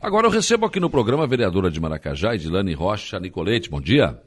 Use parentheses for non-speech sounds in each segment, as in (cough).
Agora eu recebo aqui no programa a vereadora de Maracajá, Edilane Rocha Nicolete. Bom dia.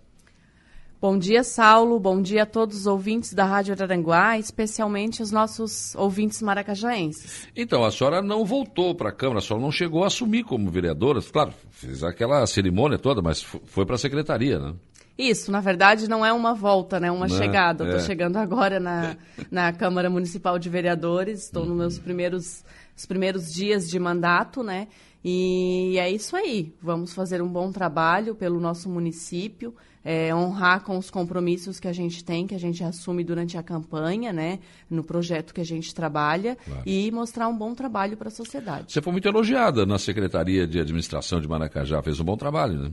Bom dia, Saulo. Bom dia a todos os ouvintes da Rádio Araranguá, especialmente os nossos ouvintes maracajaenses. Então, a senhora não voltou para a Câmara, a senhora não chegou a assumir como vereadora. Claro, fez aquela cerimônia toda, mas foi para a secretaria, né? Isso, na verdade, não é uma volta, né? Uma não, chegada. Estou é. chegando agora na, (laughs) na Câmara Municipal de Vereadores, estou uhum. nos meus primeiros, os primeiros dias de mandato, né? E é isso aí. Vamos fazer um bom trabalho pelo nosso município, é, honrar com os compromissos que a gente tem, que a gente assume durante a campanha, né, no projeto que a gente trabalha, claro. e mostrar um bom trabalho para a sociedade. Você foi muito elogiada na Secretaria de Administração de Maracajá, fez um bom trabalho, né?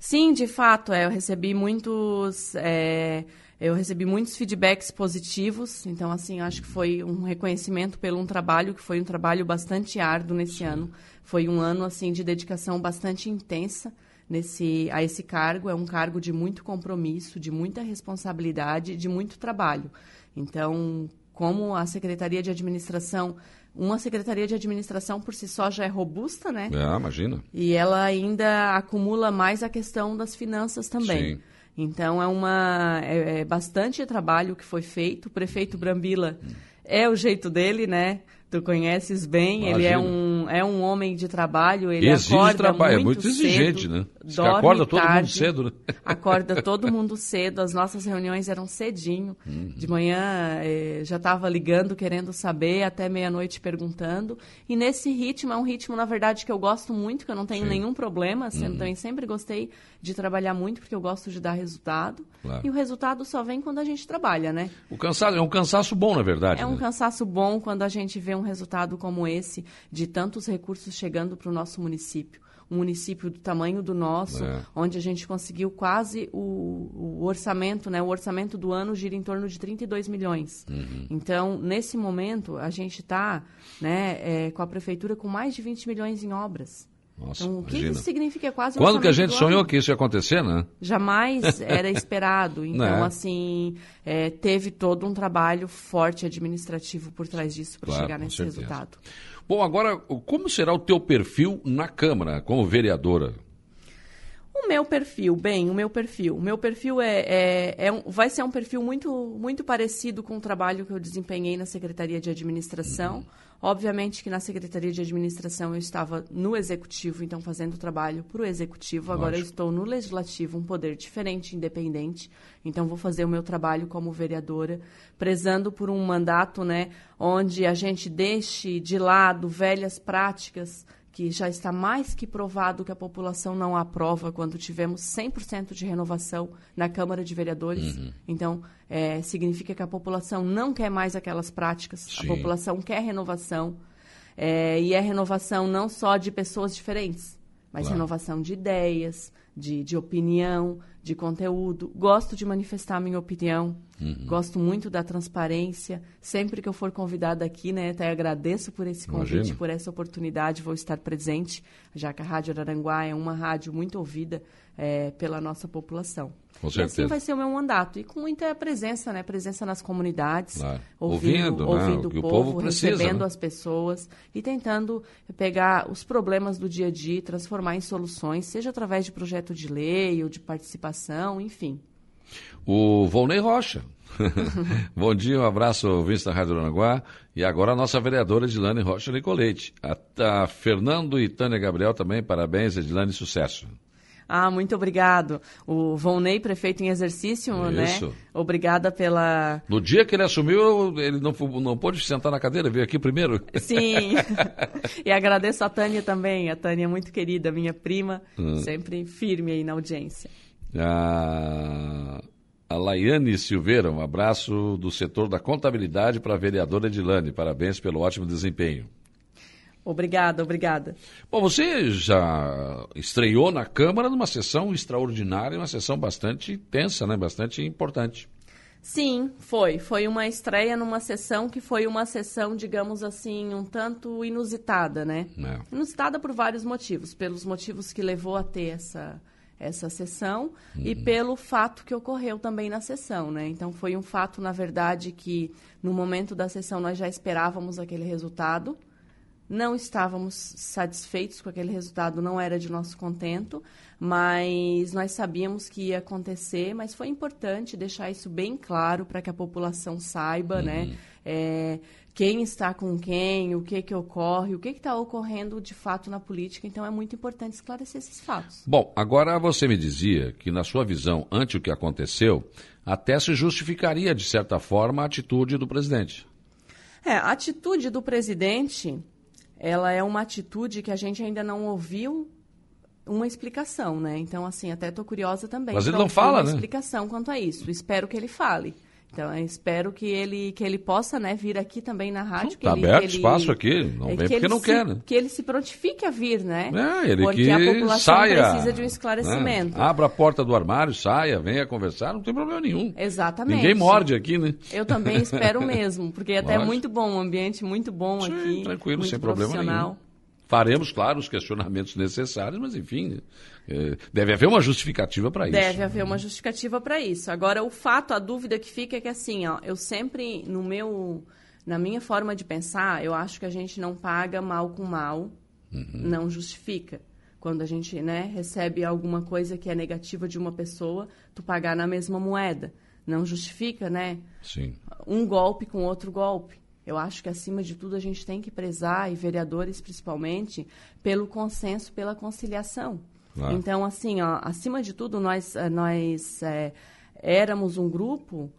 Sim, de fato, é, eu recebi muitos. É, eu recebi muitos feedbacks positivos, então, assim, acho que foi um reconhecimento pelo um trabalho que foi um trabalho bastante árduo nesse Sim. ano. Foi um ano, assim, de dedicação bastante intensa nesse, a esse cargo. É um cargo de muito compromisso, de muita responsabilidade, de muito trabalho. Então, como a Secretaria de Administração uma secretaria de administração por si só já é robusta, né? É, imagina. E ela ainda acumula mais a questão das finanças também. Sim. Então é uma é, é bastante trabalho que foi feito. O prefeito Brambila é o jeito dele, né? Tu conheces bem, Imagina. ele é um, é um homem de trabalho, ele Exige acorda trabalho, é muito exigente, cedo, né? Dorme acorda todo tarde, mundo cedo, né? (laughs) Acorda todo mundo cedo, as nossas reuniões eram cedinho. Uhum. De manhã eh, já estava ligando, querendo saber, até meia-noite perguntando. E nesse ritmo, é um ritmo, na verdade, que eu gosto muito, que eu não tenho Sim. nenhum problema. Uhum. Também sempre gostei de trabalhar muito, porque eu gosto de dar resultado. Claro. E o resultado só vem quando a gente trabalha, né? O cansaço é um cansaço bom, na verdade. É né? um cansaço bom quando a gente vê um resultado como esse, de tantos recursos chegando para o nosso município um município do tamanho do nosso, é. onde a gente conseguiu quase o, o, orçamento, né? O orçamento do ano gira em torno de 32 milhões. Uhum. Então, nesse momento, a gente está né, é, com a prefeitura com mais de 20 milhões em obras. Nossa, então, o que isso significa quase Quando que a gente sonhou que isso ia acontecer, né? Jamais (laughs) era esperado. Então, é. assim, é, teve todo um trabalho forte administrativo por trás disso para claro, chegar nesse certeza. resultado. Bom, agora, como será o teu perfil na Câmara, como vereadora? O meu perfil, bem, o meu perfil. O meu perfil é, é, é um, vai ser um perfil muito, muito parecido com o trabalho que eu desempenhei na Secretaria de Administração. Uhum. Obviamente que na Secretaria de Administração eu estava no Executivo, então fazendo o trabalho para o Executivo. Lógico. Agora eu estou no Legislativo, um poder diferente, independente. Então vou fazer o meu trabalho como vereadora, prezando por um mandato né, onde a gente deixe de lado velhas práticas que já está mais que provado que a população não aprova quando tivemos 100% de renovação na Câmara de Vereadores. Uhum. Então, é, significa que a população não quer mais aquelas práticas, Sim. a população quer renovação. É, e é renovação não só de pessoas diferentes, mas claro. renovação de ideias, de, de opinião, de conteúdo. Gosto de manifestar a minha opinião. Uhum. Gosto muito da transparência. Sempre que eu for convidada aqui, né, até agradeço por esse convite, Imagina. por essa oportunidade. Vou estar presente, já que a Rádio Araranguá é uma rádio muito ouvida é, pela nossa população. Com certeza. E assim vai ser o meu mandato. E com muita presença, né? Presença nas comunidades, claro. ouvindo, ouvindo, né? ouvindo o, o povo, precisa, recebendo né? as pessoas e tentando pegar os problemas do dia a dia e transformar em soluções, seja através de projeto de lei ou de participação, enfim. O Volney Rocha. (laughs) Bom dia, um abraço, ouvintes da Rádio Aranaguá. E agora a nossa vereadora Edilane Rocha Nicolete. A, a Fernando e Tânia Gabriel também, parabéns, Edilane, sucesso. Ah, muito obrigado. O Volney, prefeito em exercício, né? Isso. né? Obrigada pela. No dia que ele assumiu, ele não, não pôde sentar na cadeira, veio aqui primeiro. Sim. (laughs) e agradeço a Tânia também. A Tânia é muito querida, minha prima, hum. sempre firme aí na audiência. A, a Laiane Silveira, um abraço do setor da contabilidade para a vereadora Edilane. Parabéns pelo ótimo desempenho. Obrigada, obrigada. Bom, você já estreou na Câmara numa sessão extraordinária, uma sessão bastante tensa, né? bastante importante. Sim, foi. Foi uma estreia numa sessão que foi uma sessão, digamos assim, um tanto inusitada, né? É. Inusitada por vários motivos. Pelos motivos que levou a ter essa, essa sessão uhum. e pelo fato que ocorreu também na sessão, né? Então foi um fato, na verdade, que no momento da sessão nós já esperávamos aquele resultado Não estávamos satisfeitos com aquele resultado, não era de nosso contento, mas nós sabíamos que ia acontecer, mas foi importante deixar isso bem claro para que a população saiba, né? Uhum. É, quem está com quem, o que que ocorre, o que está ocorrendo de fato na política. Então é muito importante esclarecer esses fatos. Bom, agora você me dizia que na sua visão, ante o que aconteceu, até se justificaria de certa forma a atitude do presidente. É, a atitude do presidente, ela é uma atitude que a gente ainda não ouviu uma explicação, né? Então, assim, até estou curiosa também. Mas ele não fala, uma né? explicação quanto a isso. Espero que ele fale. Então, eu espero que ele, que ele possa né, vir aqui também na rádio. Está aberto ele, espaço aqui, não é vem porque não se, quer, né? Que ele se prontifique a vir, né? É, ele porque que a população saia, precisa de um esclarecimento. Né? Abra a porta do armário, saia, venha conversar, não tem problema nenhum. Exatamente. Ninguém morde aqui, né? Eu também espero (laughs) mesmo, porque até é muito bom, um ambiente muito bom Sim, aqui. Tranquilo, sem problema nenhum. Faremos, claro, os questionamentos necessários, mas enfim, é, deve haver uma justificativa para isso. Deve haver uma justificativa para isso. Agora, o fato, a dúvida que fica é que assim, ó, eu sempre, no meu, na minha forma de pensar, eu acho que a gente não paga mal com mal, uhum. não justifica. Quando a gente né, recebe alguma coisa que é negativa de uma pessoa, tu pagar na mesma moeda. Não justifica, né? Sim. Um golpe com outro golpe. Eu acho que, acima de tudo, a gente tem que prezar, e vereadores principalmente, pelo consenso, pela conciliação. Claro. Então, assim, ó, acima de tudo, nós, eh, nós é, éramos um grupo,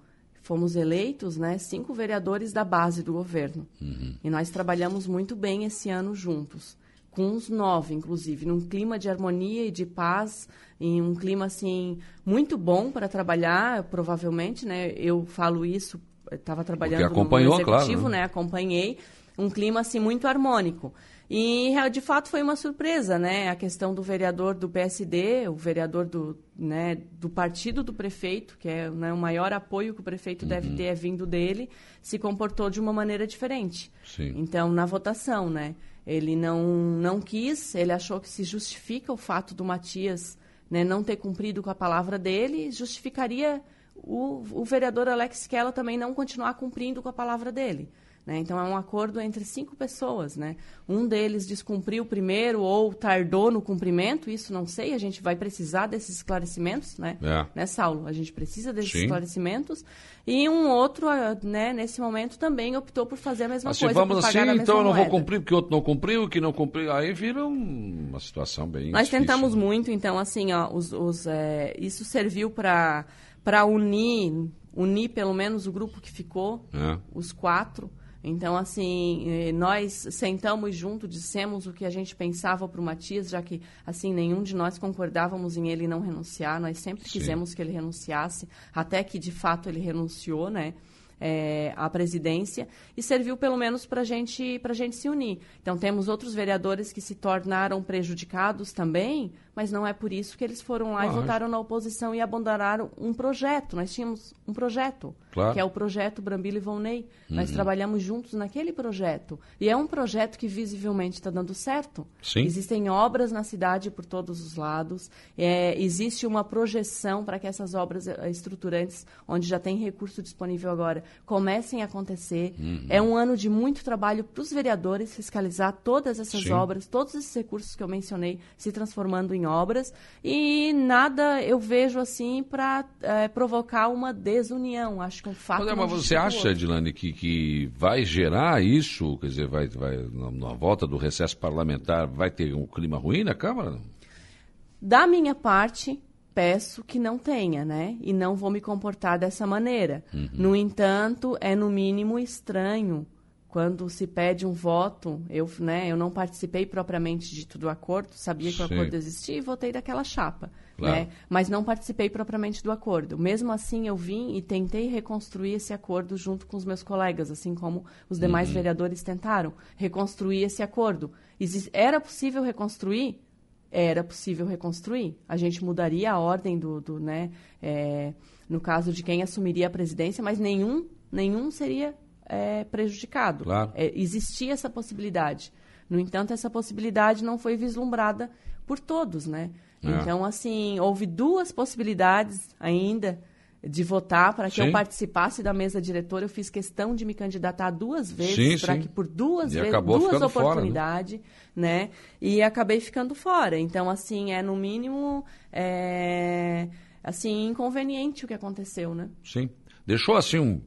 fomos eleitos, né, cinco vereadores da base do governo. Uhum. E nós trabalhamos muito bem esse ano juntos, com uns nove, inclusive, num clima de harmonia e de paz, em um clima, assim, muito bom para trabalhar, provavelmente, né, eu falo isso estava trabalhando no executivo, claro, né? né? Acompanhei um clima assim muito harmônico. E de fato foi uma surpresa, né? A questão do vereador do PSD, o vereador do, né, do partido do prefeito, que é né, o maior apoio que o prefeito uhum. deve ter é vindo dele, se comportou de uma maneira diferente. Sim. Então, na votação, né? Ele não, não quis, ele achou que se justifica o fato do Matias né, não ter cumprido com a palavra dele, justificaria o, o vereador Alex Kella também não continuar cumprindo com a palavra dele. Né? Então, é um acordo entre cinco pessoas. Né? Um deles descumpriu primeiro ou tardou no cumprimento, isso não sei, a gente vai precisar desses esclarecimentos, né, é. né Saulo? A gente precisa desses Sim. esclarecimentos. E um outro, ah, né, nesse momento, também optou por fazer a mesma assim, coisa. Vamos assim, então eu não moeda. vou cumprir porque o outro não cumpriu, que não cumpriu, aí vira uma situação bem Nós difícil, tentamos né? muito, então, assim, ó, os, os é, isso serviu para para unir, unir pelo menos o grupo que ficou, é. os quatro. Então, assim, eh, nós sentamos junto, dissemos o que a gente pensava para o Matias, já que, assim, nenhum de nós concordávamos em ele não renunciar. Nós sempre Sim. quisemos que ele renunciasse, até que, de fato, ele renunciou, né? É, à presidência e serviu pelo menos para gente, a gente se unir. Então, temos outros vereadores que se tornaram prejudicados também, mas não é por isso que eles foram lá Claro. e votaram na oposição e abandonaram um projeto. Nós tínhamos um projeto, Claro. que é o projeto Brambila e Volney. Nós trabalhamos juntos naquele projeto. E é um projeto que visivelmente está dando certo. Sim. Existem obras na cidade por todos os lados. É, existe uma projeção para que essas obras eh, estruturantes, onde já tem recurso disponível agora, comecem a acontecer. É um ano de muito trabalho para os vereadores fiscalizar todas essas Sim. obras, todos esses recursos que eu mencionei se transformando em obras. E nada eu vejo assim para provocar uma desunião. Acho que um fato. Mas, é, você acha. Edilane, que, que vai gerar isso? Quer dizer, vai, vai, na, na volta do recesso parlamentar, vai ter um clima ruim na Câmara? Da minha parte, peço que não tenha, né? E não vou me comportar dessa maneira. No entanto, é no mínimo estranho quando se pede um voto. Eu, né, eu não participei propriamente de tudo o acordo, sabia que o Sim. acordo existia e votei daquela chapa. Claro. Né? Mas não participei propriamente do acordo. Mesmo assim, eu vim e tentei reconstruir esse acordo junto com os meus colegas, assim como os demais vereadores tentaram reconstruir esse acordo. Era possível reconstruir? Era possível reconstruir. A gente mudaria a ordem do, do né, é, no caso de quem assumiria a presidência, mas nenhum, nenhum seria é, prejudicado. Claro. É, existia essa possibilidade. No entanto, essa possibilidade não foi vislumbrada por todos, né? É. Então, assim, houve duas possibilidades ainda de votar para que sim. eu participasse da mesa diretora. Eu fiz questão de me candidatar duas vezes para que por duas e vezes, duas oportunidades, né? né? E acabei ficando fora. Então, assim, é no mínimo é, assim inconveniente o que aconteceu, né? Sim. Deixou assim um,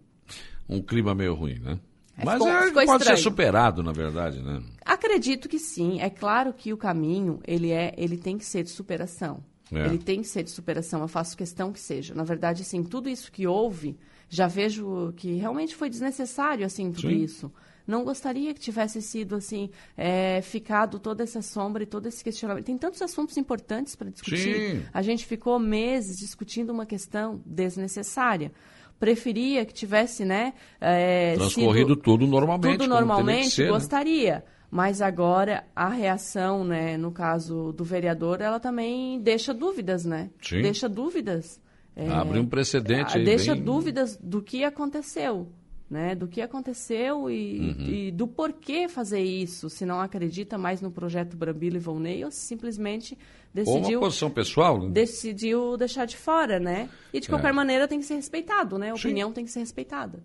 um clima meio ruim, né? É, Mas ficou, é, ficou pode estranho. ser superado, na verdade, né? Acredito que sim. É claro que o caminho ele é, ele tem que ser de superação. É. Ele tem que ser de superação, eu faço questão que seja. Na verdade, assim, tudo isso que houve, já vejo que realmente foi desnecessário, assim, tudo Sim. isso. Não gostaria que tivesse sido, assim, é, ficado toda essa sombra e todo esse questionamento. Tem tantos assuntos importantes para discutir. Sim. A gente ficou meses discutindo uma questão desnecessária preferia que tivesse, né? É, Transcorrido sido, tudo normalmente. Tudo normalmente, ser, né? gostaria. Né? Mas agora a reação, né, no caso do vereador, ela também deixa dúvidas, né? Sim. Deixa dúvidas. É, Abre um precedente aí. Deixa bem... dúvidas do que aconteceu. Né, do que aconteceu e, uhum. e, do porquê fazer isso, se não acredita mais no projeto Brambilo e Volney ou se simplesmente decidiu... Ou uma posição pessoal. Né? Decidiu deixar de fora, né? E de qualquer é. maneira tem que ser respeitado, né? A opinião Sim. tem que ser respeitada.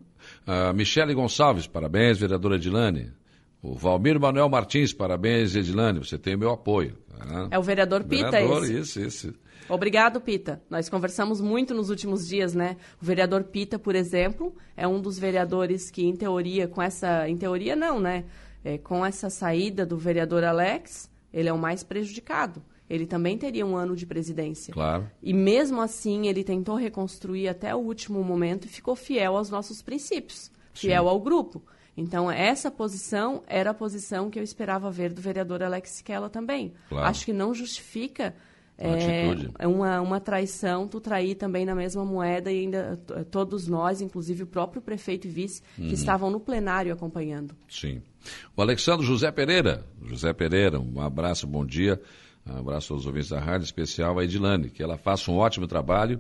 Uh, Michele Gonçalves, parabéns, vereadora Edilane. O Valmir Manuel Martins, parabéns, Edilane, você tem meu apoio. Tá? É o vereador Pita vereador, esse. Isso, isso. Obrigado, Pita. Nós conversamos muito nos últimos dias, né? O vereador Pita, por exemplo, é um dos vereadores que, em teoria, com essa... Em teoria, não, né? É, com essa saída do vereador Alex, ele é o mais prejudicado. Ele também teria um ano de presidência. Claro. E mesmo assim, ele tentou reconstruir até o último momento e ficou fiel aos nossos princípios, fiel Sim. ao grupo. Então, essa posição era a posição que eu esperava ver do vereador Alex Kella também. Claro. Acho que não justifica é, uma, uma traição, tu trair também na mesma moeda e ainda todos nós, inclusive o próprio prefeito e vice, uhum. que estavam no plenário acompanhando. Sim. O Alexandre José Pereira. José Pereira, um abraço, bom dia. Um abraço aos ouvintes da rádio, especial a Edilane, que ela faça um ótimo trabalho.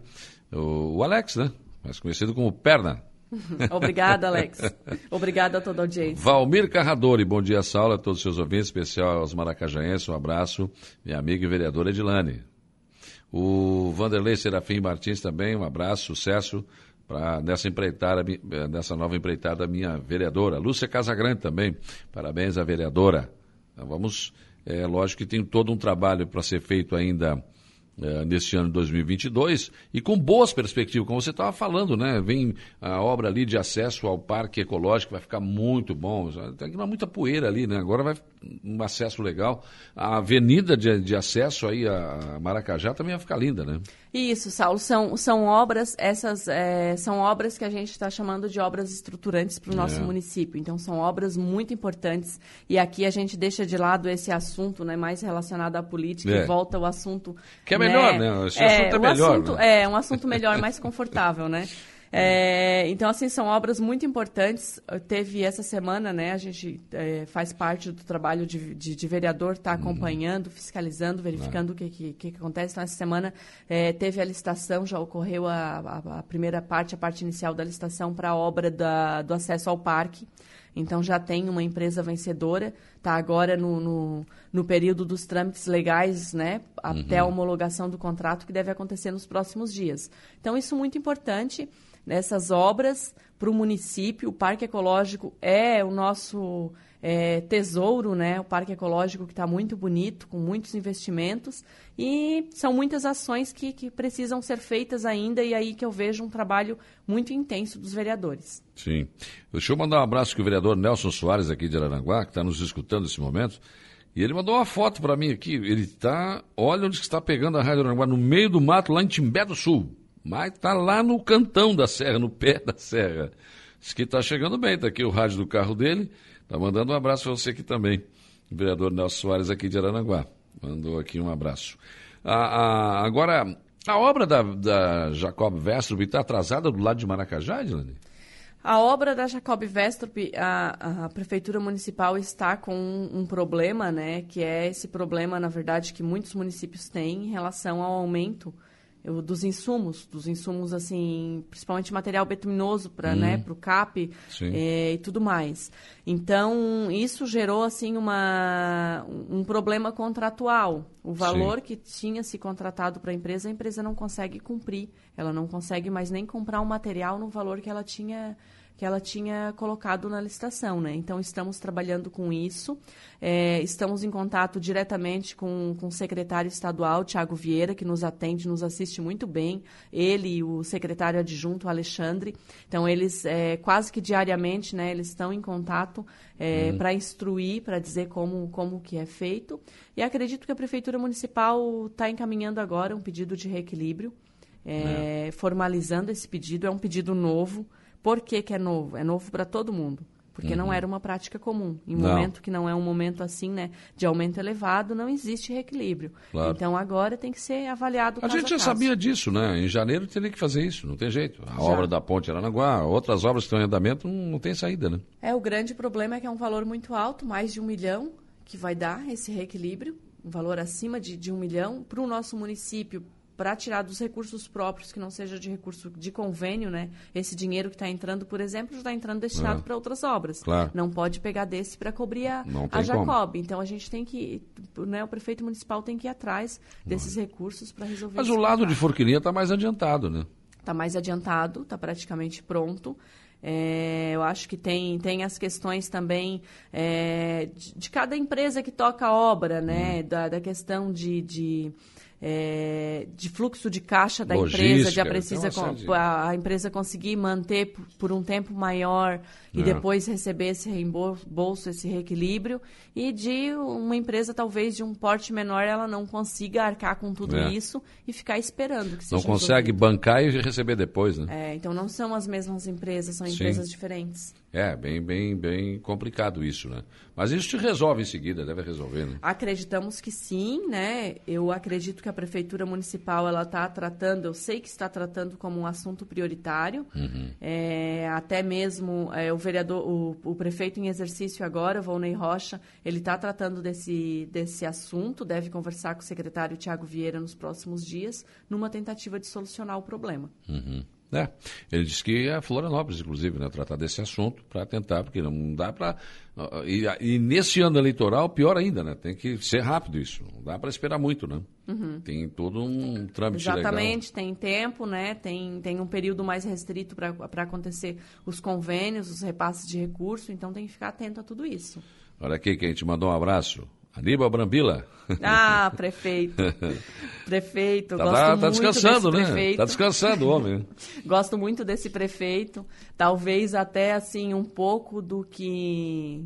O, o Alex, né? Mais conhecido como Perna. (laughs) Obrigada, Alex. Obrigada a toda a audiência. Valmir Carradori, bom dia, Saula, a todos os seus ouvintes, especial aos maracajaenses, um abraço, minha amiga e vereadora Edilane. O Vanderlei Serafim Martins também, um abraço, sucesso para nessa empreitada, nessa nova empreitada minha vereadora. Lúcia Casagrande também, parabéns à vereadora. Então, vamos, é lógico que tem todo um trabalho para ser feito ainda é, neste ano de 2022 e com boas perspectivas, como você estava falando, né? Vem a obra ali de acesso ao parque ecológico, vai ficar muito bom. Tem muita poeira ali, né? Agora vai um acesso legal. A avenida de, de acesso aí a Maracajá também vai ficar linda, né? Isso, Saulo, são, são obras, essas é, são obras que a gente está chamando de obras estruturantes para o nosso é. município. Então, são obras muito importantes. E aqui a gente deixa de lado esse assunto né, mais relacionado à política é. e volta ao assunto. Que é melhor, né? né? Esse é, assunto é melhor. Assunto, né? É, um assunto melhor, mais confortável, né? (laughs) É, então, assim, são obras muito importantes. Teve essa semana, né? A gente é, faz parte do trabalho de, de, de vereador, está acompanhando, fiscalizando, verificando o que, que, que, acontece. Então, essa semana é, teve a licitação, já ocorreu a, a, a, primeira parte, a parte inicial da licitação para a obra da, do acesso ao parque. Então já tem uma empresa vencedora, está agora no, no, no, período dos trâmites legais, né, até a uhum. homologação do contrato que deve acontecer nos próximos dias. Então isso é muito importante nessas obras para o município. O Parque Ecológico é o nosso é, tesouro, né? O Parque Ecológico que está muito bonito, com muitos investimentos. E são muitas ações que, que precisam ser feitas ainda, e aí que eu vejo um trabalho muito intenso dos vereadores. Sim. Deixa eu mandar um abraço para o vereador Nelson Soares, aqui de Araranguá, que está nos escutando nesse momento. E ele mandou uma foto para mim aqui. Ele está. Olha onde está pegando a Rádio Araranguá, no meio do mato, lá em Timbé do Sul. Mas está lá no cantão da serra, no pé da serra. Diz que está chegando bem, está aqui o rádio do carro dele. Está mandando um abraço para você aqui também. O vereador Nelson Soares aqui de Aranaguá. Mandou aqui um abraço. Ah, ah, agora, a obra da, da Jacob Vestrup está atrasada do lado de Maracajá, Edilane? A obra da Jacob Vestrup, a, a, Prefeitura Municipal está com um, um, problema, né? Que é esse problema, na verdade, que muitos municípios têm em relação ao aumento eu, dos insumos, dos insumos assim, principalmente material betuminoso para, né, para o CAP é, e tudo mais. Então isso gerou assim uma um problema contratual. O valor Sim. que tinha se contratado para a empresa, a empresa não consegue cumprir. Ela não consegue mais nem comprar o um material no valor que ela tinha que ela tinha colocado na licitação, né? Então estamos trabalhando com isso, é, estamos em contato diretamente com, com o secretário estadual Tiago Vieira, que nos atende, nos assiste muito bem, ele e o secretário adjunto Alexandre. Então eles é, quase que diariamente, né? Eles estão em contato é, uhum. para instruir, para dizer como como que é feito. E acredito que a prefeitura municipal está encaminhando agora um pedido de reequilíbrio. É, é. formalizando esse pedido. É um pedido novo, por que, que é novo? É novo para todo mundo. Porque uhum. não era uma prática comum. Em um momento que não é um momento assim, né, de aumento elevado, não existe reequilíbrio. Claro. Então agora tem que ser avaliado. A gente já sabia disso, né? Em janeiro teria que fazer isso, não tem jeito. A já. obra da ponte Aranaguá, outras obras que estão em andamento, não, não tem saída, né? É, o grande problema é que é um valor muito alto, mais de um milhão, que vai dar esse reequilíbrio, um valor acima de, de um milhão. Para o nosso município, para tirar dos recursos próprios, que não seja de recurso de convênio, né? Esse dinheiro que está entrando, por exemplo, está entrando destinado é. para outras obras. Claro. Não pode pegar desse para cobrir a, a Jacob. Como. Então a gente tem que, né, o prefeito municipal tem que ir atrás desses não. recursos para resolver Mas o lado de Forquilinha está mais adiantado, né? Está mais adiantado, está praticamente pronto. É, eu acho que tem, tem as questões também é, de, de, cada empresa que toca a obra, né? Hum. Da, da questão de, de é, de fluxo de caixa da Logística, empresa, já precisa com, a, a, empresa conseguir manter por um tempo maior e é. depois receber esse reembolso, esse reequilíbrio, e de uma empresa talvez de um porte menor ela não consiga arcar com tudo é. isso e ficar esperando que Não consegue resolvido. bancar e receber depois, né? É, então não são as mesmas empresas, são empresas Sim. diferentes. É, bem, bem, bem complicado isso, né? Mas isso te resolve em seguida, deve resolver, né? Acreditamos que sim, né? Eu acredito que a prefeitura municipal ela está tratando, eu sei que está tratando como um assunto prioritário. Uhum. É, até mesmo é, o vereador, o, o, prefeito em exercício agora, Volney Rocha, ele está tratando desse, desse assunto, deve conversar com o secretário Tiago Vieira nos próximos dias, numa tentativa de solucionar o problema. Uhum. É, ele disse que a Florianópolis, inclusive, né, tratar desse assunto para tentar, porque não dá para. E, e, nesse ano eleitoral, pior ainda, né? Tem que ser rápido isso. Não dá para esperar muito, né? Uhum. Tem todo um trâmite Exatamente, legal. tem tempo, né? Tem, tem um período mais restrito para acontecer os convênios, os repasses de recurso, então tem que ficar atento a tudo isso. Olha aqui, quem te mandou um abraço. Aníbal Brambila. Ah, (laughs) prefeito. Prefeito, tá, gosto tá, tá muito descansando, desse né? prefeito. Tá descansando homem. (laughs) gosto muito desse prefeito. Talvez até, assim, um pouco do que...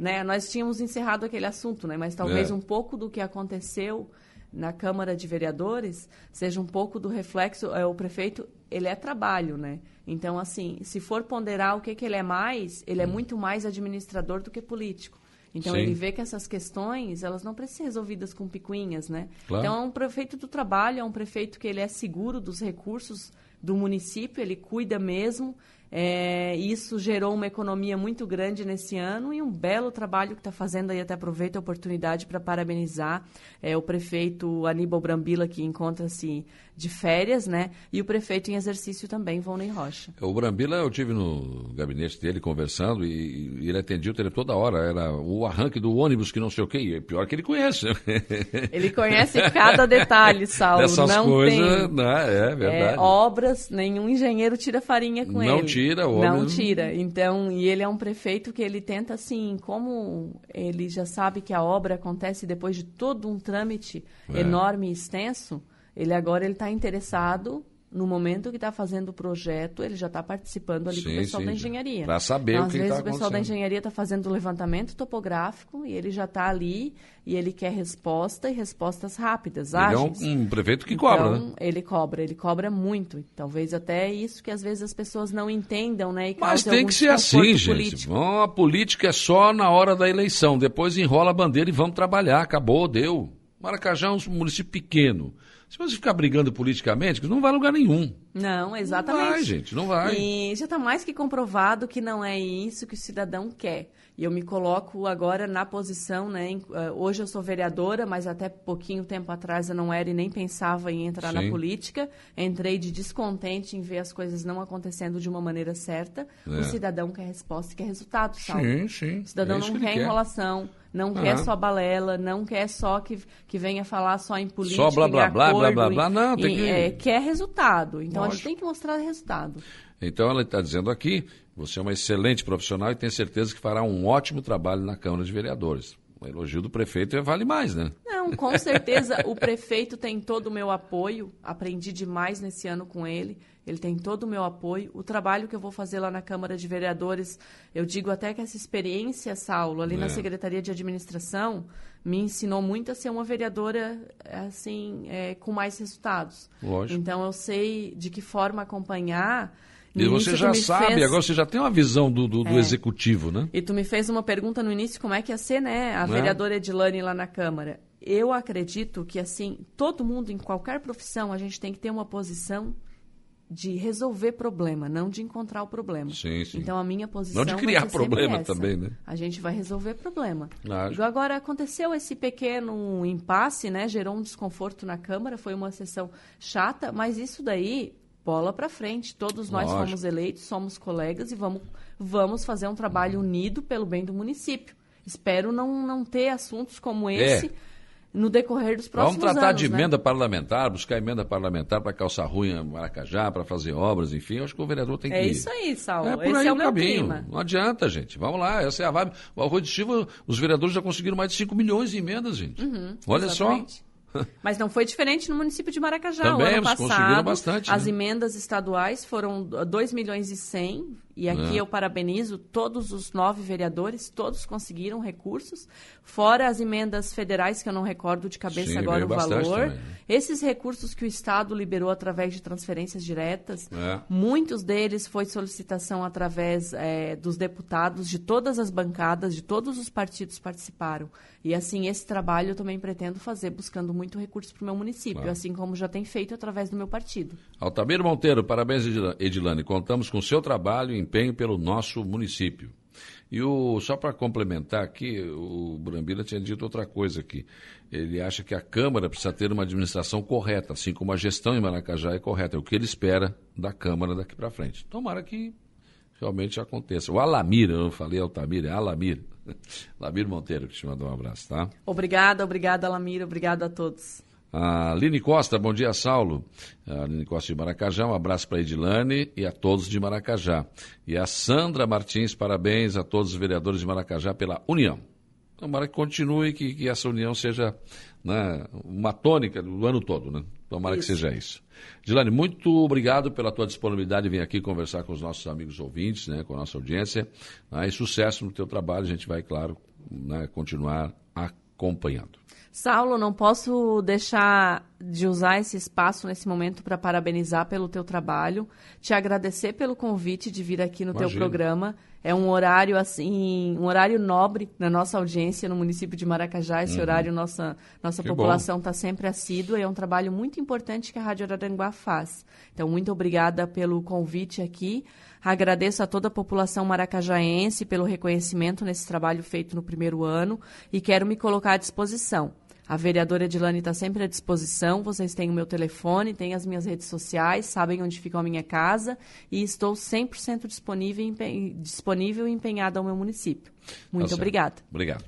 Né? Nós tínhamos encerrado aquele assunto, né? Mas talvez é. um pouco do que aconteceu na Câmara de Vereadores seja um pouco do reflexo... É, o prefeito, ele é trabalho, né? Então, assim, se for ponderar o que, que ele é mais, ele é hum. muito mais administrador do que político. Então Sim. ele vê que essas questões, elas não precisam ser resolvidas com picuinhas, né? Claro. Então é um prefeito do trabalho, é um prefeito que ele é seguro dos recursos do município, ele cuida mesmo, é, isso gerou uma economia muito grande nesse ano e um belo trabalho que está fazendo aí. Até aproveito a oportunidade para parabenizar é, o prefeito Aníbal Brambila, que encontra-se de férias, né? E o prefeito em exercício também, Volney Rocha. O Brambila, eu tive no gabinete dele conversando e, e ele atendia o telefone toda hora. Era o arranque do ônibus que não sei o quê. E é pior que ele conhece. (laughs) Ele conhece cada detalhe, (laughs) Saulo. Dessas não coisas, tem, né? é verdade. É, obras, nenhum engenheiro tira farinha com não ele. Não tira, o Não tira. Então, e ele é um prefeito que ele tenta, assim, como ele já sabe que a obra acontece depois de todo um trâmite é. enorme e extenso, ele agora ele está interessado no momento que está fazendo o projeto, ele já está participando ali sim, com o pessoal sim, da engenharia. Para saber então, o que está acontecendo. Às vezes o pessoal da engenharia está fazendo o levantamento topográfico e ele já está ali e ele quer resposta e respostas rápidas, Ele ágeis. é um, um prefeito que então, cobra, né? ele cobra, ele cobra muito. Talvez até isso que às vezes as pessoas não entendam, né? Mas tem que ser assim, gente. Bom, a política é só na hora da eleição. Depois enrola a bandeira e vamos trabalhar. Acabou, deu. Maracajá é um município pequeno. Se você ficar brigando politicamente, não vai a lugar nenhum. Não, exatamente. Não vai, gente, não vai. E já está mais que comprovado que não é isso que o cidadão quer. E eu me coloco agora na posição, né? Eh, hoje eu sou vereadora, mas até pouquinho tempo atrás eu não era e nem pensava em entrar Sim. na política. Entrei de descontente em ver as coisas não acontecendo de uma maneira certa. É. O cidadão quer resposta e quer resultado, sabe? Sim, sim. O cidadão é não quer enrolação, não quer só balela, não quer só que, que venha falar só em política. Só blá blá blá, blá blá blá Não, tem que... É, quer resultado. Então Lógico. a gente tem que mostrar resultado. Então ela está dizendo aqui você é uma excelente profissional e tenho certeza que fará um ótimo trabalho na Câmara de Vereadores. O elogio do prefeito é vale mais, né? Não, com certeza o prefeito tem todo o meu apoio. Aprendi demais nesse ano com ele. Ele tem todo o meu apoio. O trabalho que eu vou fazer lá na Câmara de Vereadores, eu digo até que essa experiência, Saulo, ali é. na Secretaria de Administração, me ensinou muito a ser uma vereadora assim é, com mais resultados. Lógico. Então eu sei de que forma acompanhar e você já sabe, fez... agora você já tem uma visão do, do, do é. executivo, né? E tu me fez uma pergunta no início, como é que ia ser, né? A é? vereadora Edilane lá na Câmara. Eu acredito que, assim, todo mundo, em qualquer profissão, a gente tem que ter uma posição de resolver problema, não de encontrar o problema. Sim, sim. Então a minha posição não de criar problema também, né? A gente vai resolver problema. Claro. Agora aconteceu esse pequeno impasse, né? Gerou um desconforto na Câmara, foi uma sessão chata, mas isso daí bola para frente. Todos nós Lógico. fomos eleitos, somos colegas e vamos, vamos fazer um trabalho unido pelo bem do município. Espero não, não ter assuntos como é. esse. É. No decorrer dos próximos anos. Vamos tratar anos, de né? emenda parlamentar, buscar emenda parlamentar para calçar ruim Maracajá, para fazer obras, enfim. Eu acho que o vereador tem é que. É isso aí, Saulo. É por Esse aí é o meu caminho. Clima. Não adianta, gente. Vamos lá, essa é a vibe. O Arroio de Chiva, os vereadores já conseguiram mais de 5 milhões de emendas, gente. Uhum, Olha exatamente. só. (laughs) Mas não foi diferente no município de Maracajá. Também, o ano passado, bastante, as né? emendas estaduais foram 2 milhões e 100 e aqui é. eu parabenizo todos os nove vereadores, todos conseguiram recursos, fora as emendas federais, que eu não recordo de cabeça Sim, agora o valor. Também, né? Esses recursos que o Estado liberou através de transferências diretas, é. muitos deles foi solicitação através é, dos deputados de todas as bancadas, de todos os partidos participaram. E assim, esse trabalho eu também pretendo fazer, buscando muito recurso para o meu município, claro. assim como já tem feito através do meu partido. Altamiro Monteiro, parabéns, Edilane. Contamos com o seu trabalho em empenho pelo nosso município. E o, só para complementar aqui, o Brambila tinha dito outra coisa aqui. Ele acha que a Câmara precisa ter uma administração correta, assim como a gestão em Maracajá é correta. É o que ele espera da Câmara daqui para frente. Tomara que realmente aconteça. O Alamir, eu não falei Altamir, é Alamir. (laughs) Alamir Monteiro que te mandou um abraço, tá? Obrigada, obrigada, Alamir, obrigada a todos. A Aline Costa, bom dia, Saulo. A Aline Costa de Maracajá, um abraço para a Edilane e a todos de Maracajá. E a Sandra Martins, parabéns a todos os vereadores de Maracajá pela união. Tomara que continue, que, que essa união seja né, uma tônica do ano todo, né? Tomara isso. que seja isso. Edilane, muito obrigado pela tua disponibilidade em vir aqui conversar com os nossos amigos ouvintes, né, com a nossa audiência. Né, e sucesso no teu trabalho, a gente vai, claro, né, continuar acompanhando. Saulo, não posso deixar de usar esse espaço nesse momento para parabenizar pelo teu trabalho, te agradecer pelo convite de vir aqui no Imagina. teu programa. É um horário assim, um horário nobre na nossa audiência no município de Maracajá. Esse uhum. horário nossa nossa que população está sempre assídua e é um trabalho muito importante que a Rádio Araranguá faz. Então, muito obrigada pelo convite aqui. Agradeço a toda a população maracajaense pelo reconhecimento nesse trabalho feito no primeiro ano e quero me colocar à disposição. A vereadora Edilane está sempre à disposição. Vocês têm o meu telefone, têm as minhas redes sociais, sabem onde fica a minha casa e estou 100% disponível, disponível e empenhada ao meu município. Muito tá obrigada. Obrigado.